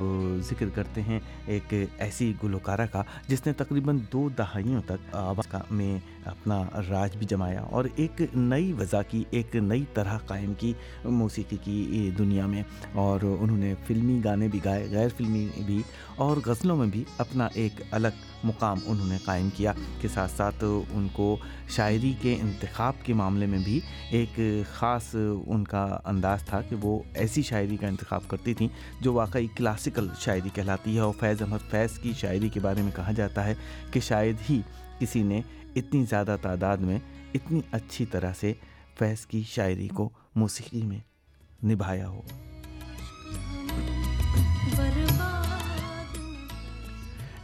اب ذکر کرتے ہیں ایک ایسی گلوکارہ کا جس نے تقریباً دو دہائیوں تک آواز میں اپنا راج بھی جمایا اور ایک نئی وضع کی، ایک نئی طرح قائم کی موسیقی کی دنیا میں اور انہوں نے فلمی گانے بھی گائے، غیر فلمی بھی اور غزلوں میں بھی اپنا ایک الگ مقام انہوں نے قائم کیا کے ساتھ ساتھ ان کو شاعری کے انتخاب کے معاملے میں بھی ایک خاص ان کا انداز تھا کہ وہ ایسی شاعری کا انتخاب کرتی تھیں جو واقعی کلاسک کلاسیکل شاعری کہلاتی ہے اور فیض احمد فیض کی شاعری کے بارے میں کہا جاتا ہے کہ شاید ہی کسی نے اتنی زیادہ تعداد میں اتنی اچھی طرح سے فیض کی شاعری کو موسیقی میں نبھایا ہو۔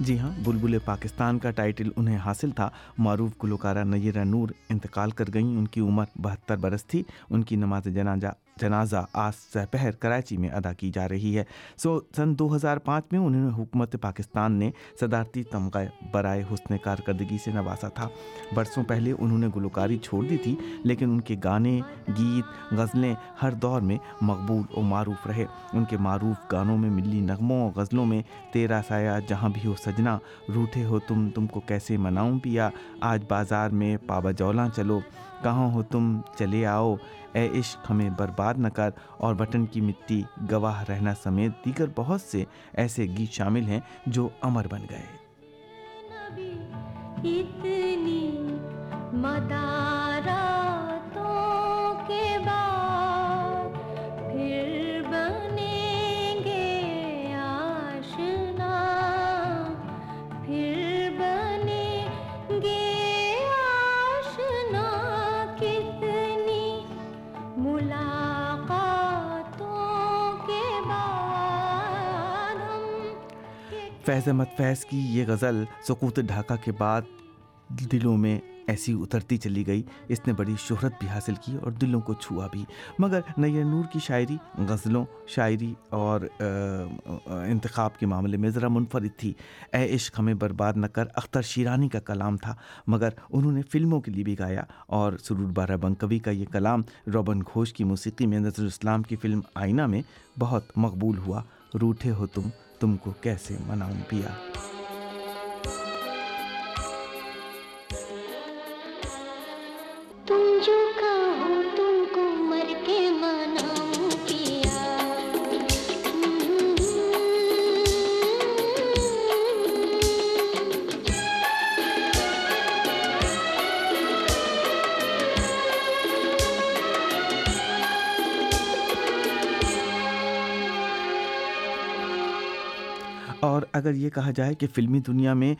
جی ہاں بلبل پاکستان کا ٹائٹل انہیں حاصل تھا۔ معروف گلوکارہ نیرہ نور انتقال کر گئیں۔ ان کی عمر بہتر برس تھی۔ ان کی نماز جنازہ جنازہ آج سپہر کراچی میں ادا کی جا رہی ہے۔ سو سن دو ہزار پانچ میں انہوں نے حکومت پاکستان نے صدارتی تمغہ برائے حسن کارکردگی سے نوازا تھا۔ برسوں پہلے انہوں نے گلوکاری چھوڑ دی تھی، لیکن ان کے گانے، گیت، غزلیں ہر دور میں مقبول و معروف رہے۔ ان کے معروف گانوں میں ملی نغموں اور غزلوں میں، تیرا سایہ جہاں بھی ہو سجنا روٹھے ہو تم تم کو کیسے مناؤں پیا؟ آج بازار میں پابا جولاں چلو، کہاں ہو تم؟ چلے آؤ۔ اے عشق ہمیں برباد نہ کر اور بٹن کی مٹی گواہ رہنا سمیت دیگر بہت سے ایسے گیت شامل ہیں جو امر بن گئے۔ اتنی فیض احمد فیض کی یہ غزل سقوط ڈھاکہ کے بعد دلوں میں ایسی اترتی چلی گئی۔ اس نے بڑی شہرت بھی حاصل کی اور دلوں کو چھوا بھی۔ مگر نیر نور کی شاعری، غزلوں، شاعری اور انتخاب کے معاملے میں ذرا منفرد تھی۔ اے عشق، ہمیں برباد نہ کر، اختر شیرانی کا کلام تھا۔ مگر انہوں نے فلموں کے لیے بھی گایا اور سرور بارہ بنکوی کا یہ کلام روبن گھوش کی موسیقی میں نظر اسلام کی فلم آئینہ میں بہت مقبول ہوا۔ روٹھے ہو تم۔ تم کو کیسے مناؤں پیا اور اگر یہ کہا جائے کہ فلمی دنیا میں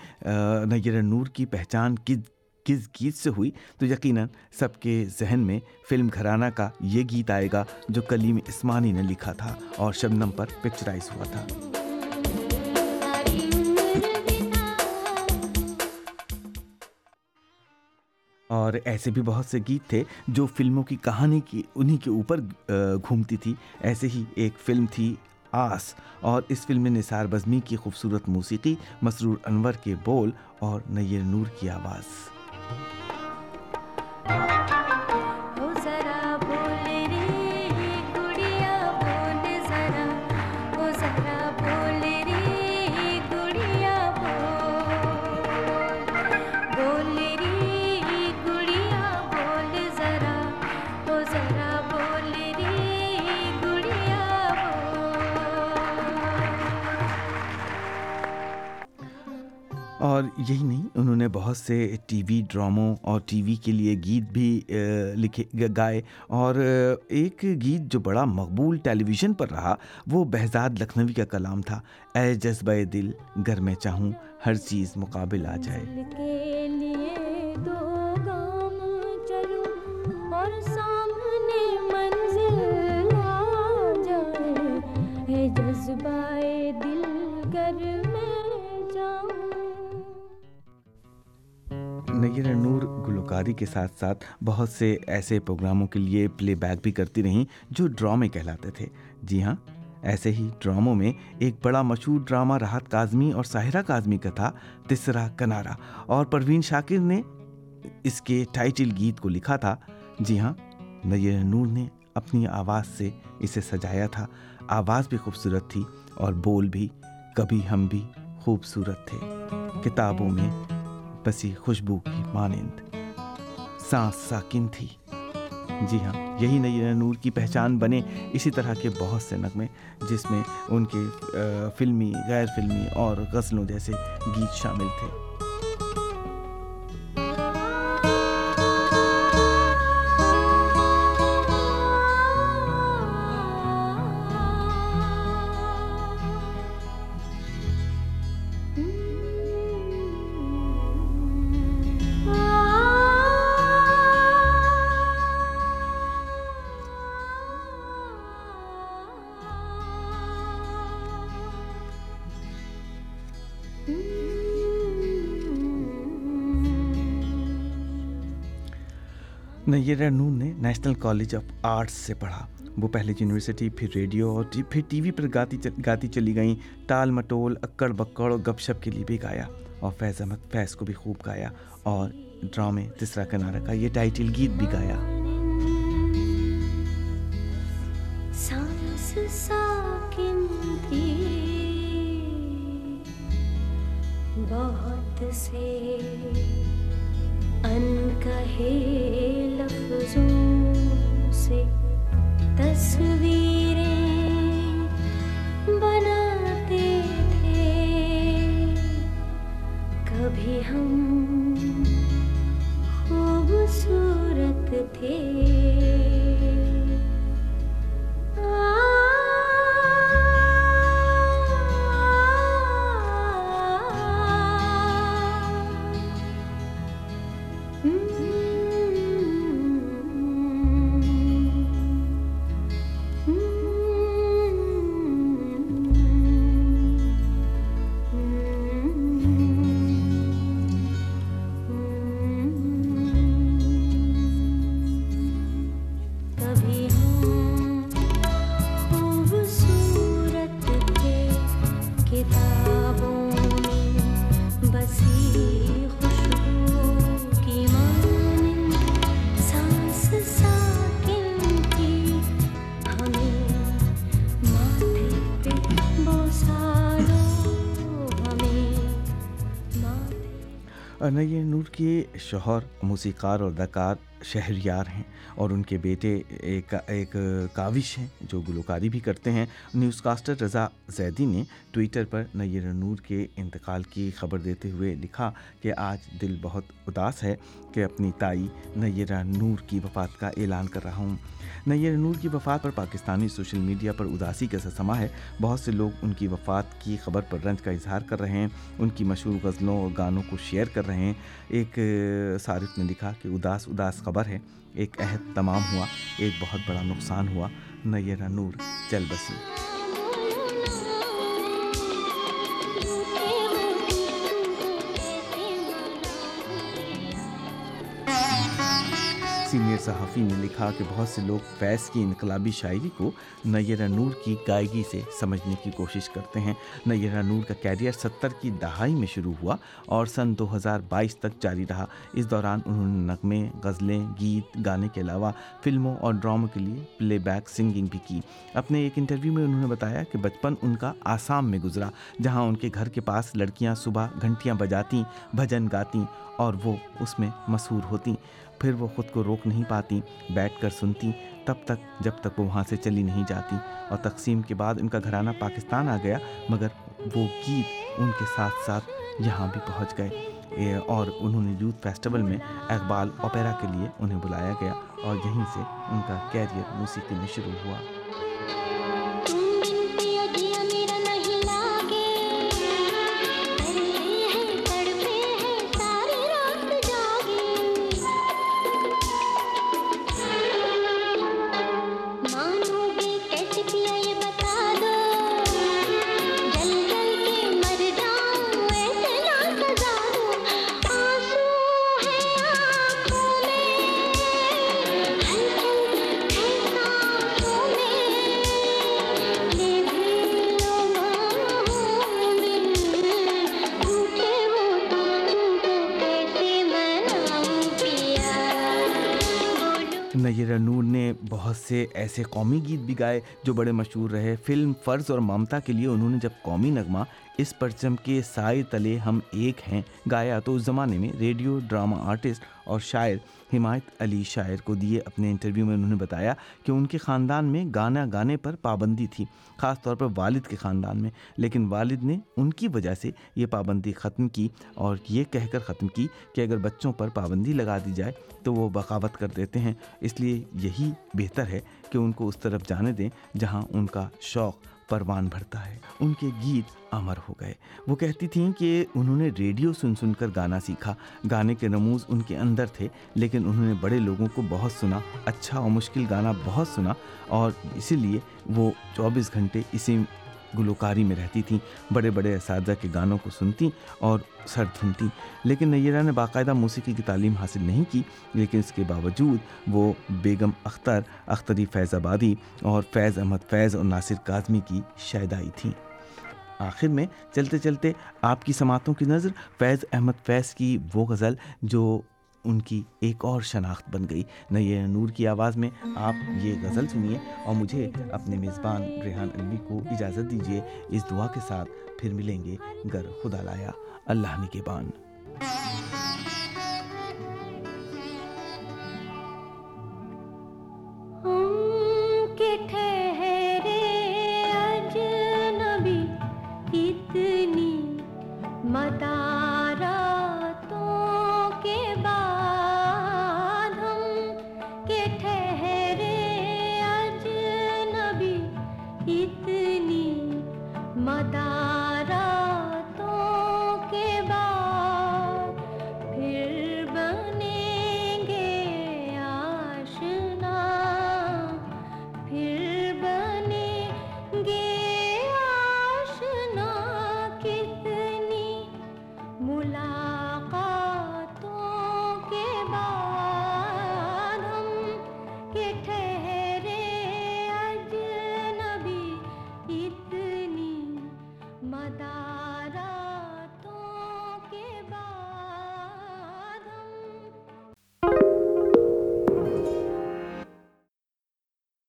نیر نور کی پہچان کس کس گیت سے ہوئی، تو یقیناً سب کے ذہن میں فلم گھرانہ کا یہ گیت آئے گا جو کلیم عثمانی نے لکھا تھا اور شبنم پر پکچرائز ہوا تھا۔ اور ایسے بھی بہت سے گیت تھے جو فلموں کی کہانی کی، انہی کے اوپر گھومتی تھی۔ ایسے ہی ایک فلم تھی آس اور اس فلم میں نثار بزمی کی خوبصورت موسیقی، مسرور انور کے بول اور نیر نور کی آواز۔ یہی نہیں، انہوں نے بہت سے ٹی وی ڈراموں اور ٹی وی کے لیے گیت بھی لکھے گائے اور ایک گیت جو بڑا مقبول ٹیلی ویژن پر رہا، وہ بہزاد لکھنوی کا کلام تھا۔ اے جذبہ دل گر میں چاہوں ہر چیز مقابل آ جائے۔ جذبہ دل گر نیر نور گلوکاری کے ساتھ ساتھ بہت سے ایسے پروگراموں کے لیے پلے بیک بھی کرتی رہیں جو ڈرامے کہلاتے تھے۔ جی ہاں ایسے ہی ڈراموں میں ایک بڑا مشہور ڈرامہ راحت کاظمی اور ساحرہ کاظمی کا تھا، تسرا کنارا اور پروین شاکر نے اس کے ٹائٹل گیت کو لکھا تھا۔ جی ہاں نیر نور نے اپنی آواز سے اسے سجایا تھا۔ آواز بھی خوبصورت تھی اور بول بھی، کبھی ہم بھی خوبصورت تھے۔ کتابوں میں بسی خوشبو کی مانند۔ سانس ساکن تھی۔ جی ہاں یہی نئی نور کی پہچان بنے اسی طرح کے بہت سے نغمے، جس میں ان کے فلمی، غیر فلمی اور غزلوں جیسے گیت شامل تھے۔ نیرا نون نے نیشنل کالج آف آرٹس سے پڑھا۔ وہ پہلے یونیورسٹی، پھر ریڈیو اور پھر ٹی وی پر گاتی گاتی چلی گئیں۔ ٹال مٹول، اکڑ بکڑ اور گپ شپ کے لیے بھی گایا۔ اور فیض احمد فیض کو بھی خوب گایا۔ اور ڈرامے، تیسرا کنارہ کا یہ ٹائٹل گیت بھی گایا۔ سے ان کہے لفظوں سے تصویریں بناتے تھے۔ کبھی ہم خوبصورت تھے۔ نئی نور کے شوہر موسیقار اور اداکار شہریار ہیں اور ان کے بیٹے ایک ایک کاوش ہیں جو گلوکاری بھی کرتے ہیں۔ نیوز کاسٹر رضا زیدی نے ٹویٹر پر نیر نور کے انتقال کی خبر دیتے ہوئے لکھا کہ آج دل بہت اداس ہے کہ اپنی تائی نیرہ نور کی وفات کا اعلان کر رہا ہوں۔ نیر نور کی وفات پر پاکستانی سوشل میڈیا پر اداسی کا سما ہے۔ بہت سے لوگ ان کی وفات کی خبر پر رنج کا اظہار کر رہے ہیں۔ ان کی مشہور غزلوں اور گانوں کو شیئر کر رہے ہیں۔ ایک صارف نے لکھا کہ اداس اداس خبر ہے، ایک عہد تمام ہوا، ایک بہت بڑا نقصان ہوا۔ نہ نیرہ نور، چل بسی۔ صحافی نے لکھا کہ بہت سے لوگ فیض کی انقلابی شاعری کو نیرہ نور کی گائیگی سے سمجھنے کی کوشش کرتے ہیں۔ نیرہ نور کا کیریئر ستر کی دہائی میں شروع ہوا اور سن دو ہزار بائیس تک جاری رہا۔ اس دوران انہوں نے نغمے، غزلیں، گیت، گانے کے علاوہ فلموں اور ڈراموں کے لیے پلے بیک سنگنگ بھی کی۔ اپنے ایک انٹرویو میں انہوں نے بتایا کہ بچپن ان کا آسام میں گزرا، جہاں ان کے گھر کے پاس لڑکیاں صبح گھنٹیاں بجاتیں بھجن گاتیں اور وہ اس میں مسہور ہوتیں پھر وہ خود کو روک نہیں پاتی، بیٹھ کر سنتی، تب تک جب تک وہ وہاں سے چلی نہیں جاتی۔ اور تقسیم کے بعد ان کا گھرانہ پاکستان آ گیا، مگر وہ گیت ان کے ساتھ ساتھ یہاں بھی پہنچ گئے۔ اور انہوں نے یوتھ فیسٹیول میں اقبال اوپیرا کے لیے انہیں بلایا گیا، اور یہیں سے ان کا کیریئر موسیقی میں شروع ہوا۔ سے ایسے قومی گیت بھی گائے جو بڑے مشہور رہے فلم فرض اور ممتا کے لیے انہوں نے جب قومی نغمہ اس پرچم کے سائے تلے ہم ایک ہیں۔ گایا تو اس زمانے میں ریڈیو، ڈرامہ آرٹسٹ اور شاعر حمایت علی شاعر کو دیے اپنے انٹرویو میں انہوں نے بتایا کہ ان کے خاندان میں گانا گانے پر پابندی تھی، خاص طور پر والد کے خاندان میں۔ لیکن والد نے ان کی وجہ سے یہ پابندی ختم کی اور یہ کہہ کر ختم کی کہ اگر بچوں پر پابندی لگا دی جائے تو وہ بغاوت کر دیتے ہیں۔ اس لیے یہی بہتر ہے کہ ان کو اس طرف جانے دیں جہاں ان کا شوق پروان بھرتا ہے۔ ان کے گیت امر ہو گئے۔ وہ کہتی تھیں کہ انہوں نے ریڈیو سن سن کر گانا سیکھا۔ گانے کے نموز ان کے اندر تھے، لیکن انہوں نے بڑے لوگوں کو بہت سنا اچھا اور مشکل گانا بہت سنا، اور اسی لیے وہ چوبیس گھنٹے اسی گلوکاری میں رہتی تھیں، بڑے بڑے اساتذہ کے گانوں کو سنتی اور سر دھنتی۔ لیکن نیرہ نے باقاعدہ موسیقی کی تعلیم حاصل نہیں کی، لیکن اس کے باوجود وہ بیگم اختر، اختری فیض آبادی اور فیض احمد فیض اور ناصر کاظمی کی شیدائی تھیں۔ آخر میں چلتے چلتے آپ کی سماعتوں کی نظر فیض احمد فیض کی وہ غزل جو ان کی ایک اور شناخت بن گئی۔ نئی نور کی آواز میں آپ یہ غزل سنیے اور مجھے اپنے میزبان ریحان علمی کو اجازت دیجیے اس دعا کے ساتھ پھر ملیں گے۔ گر خدا لایا، اللہ نے کے بان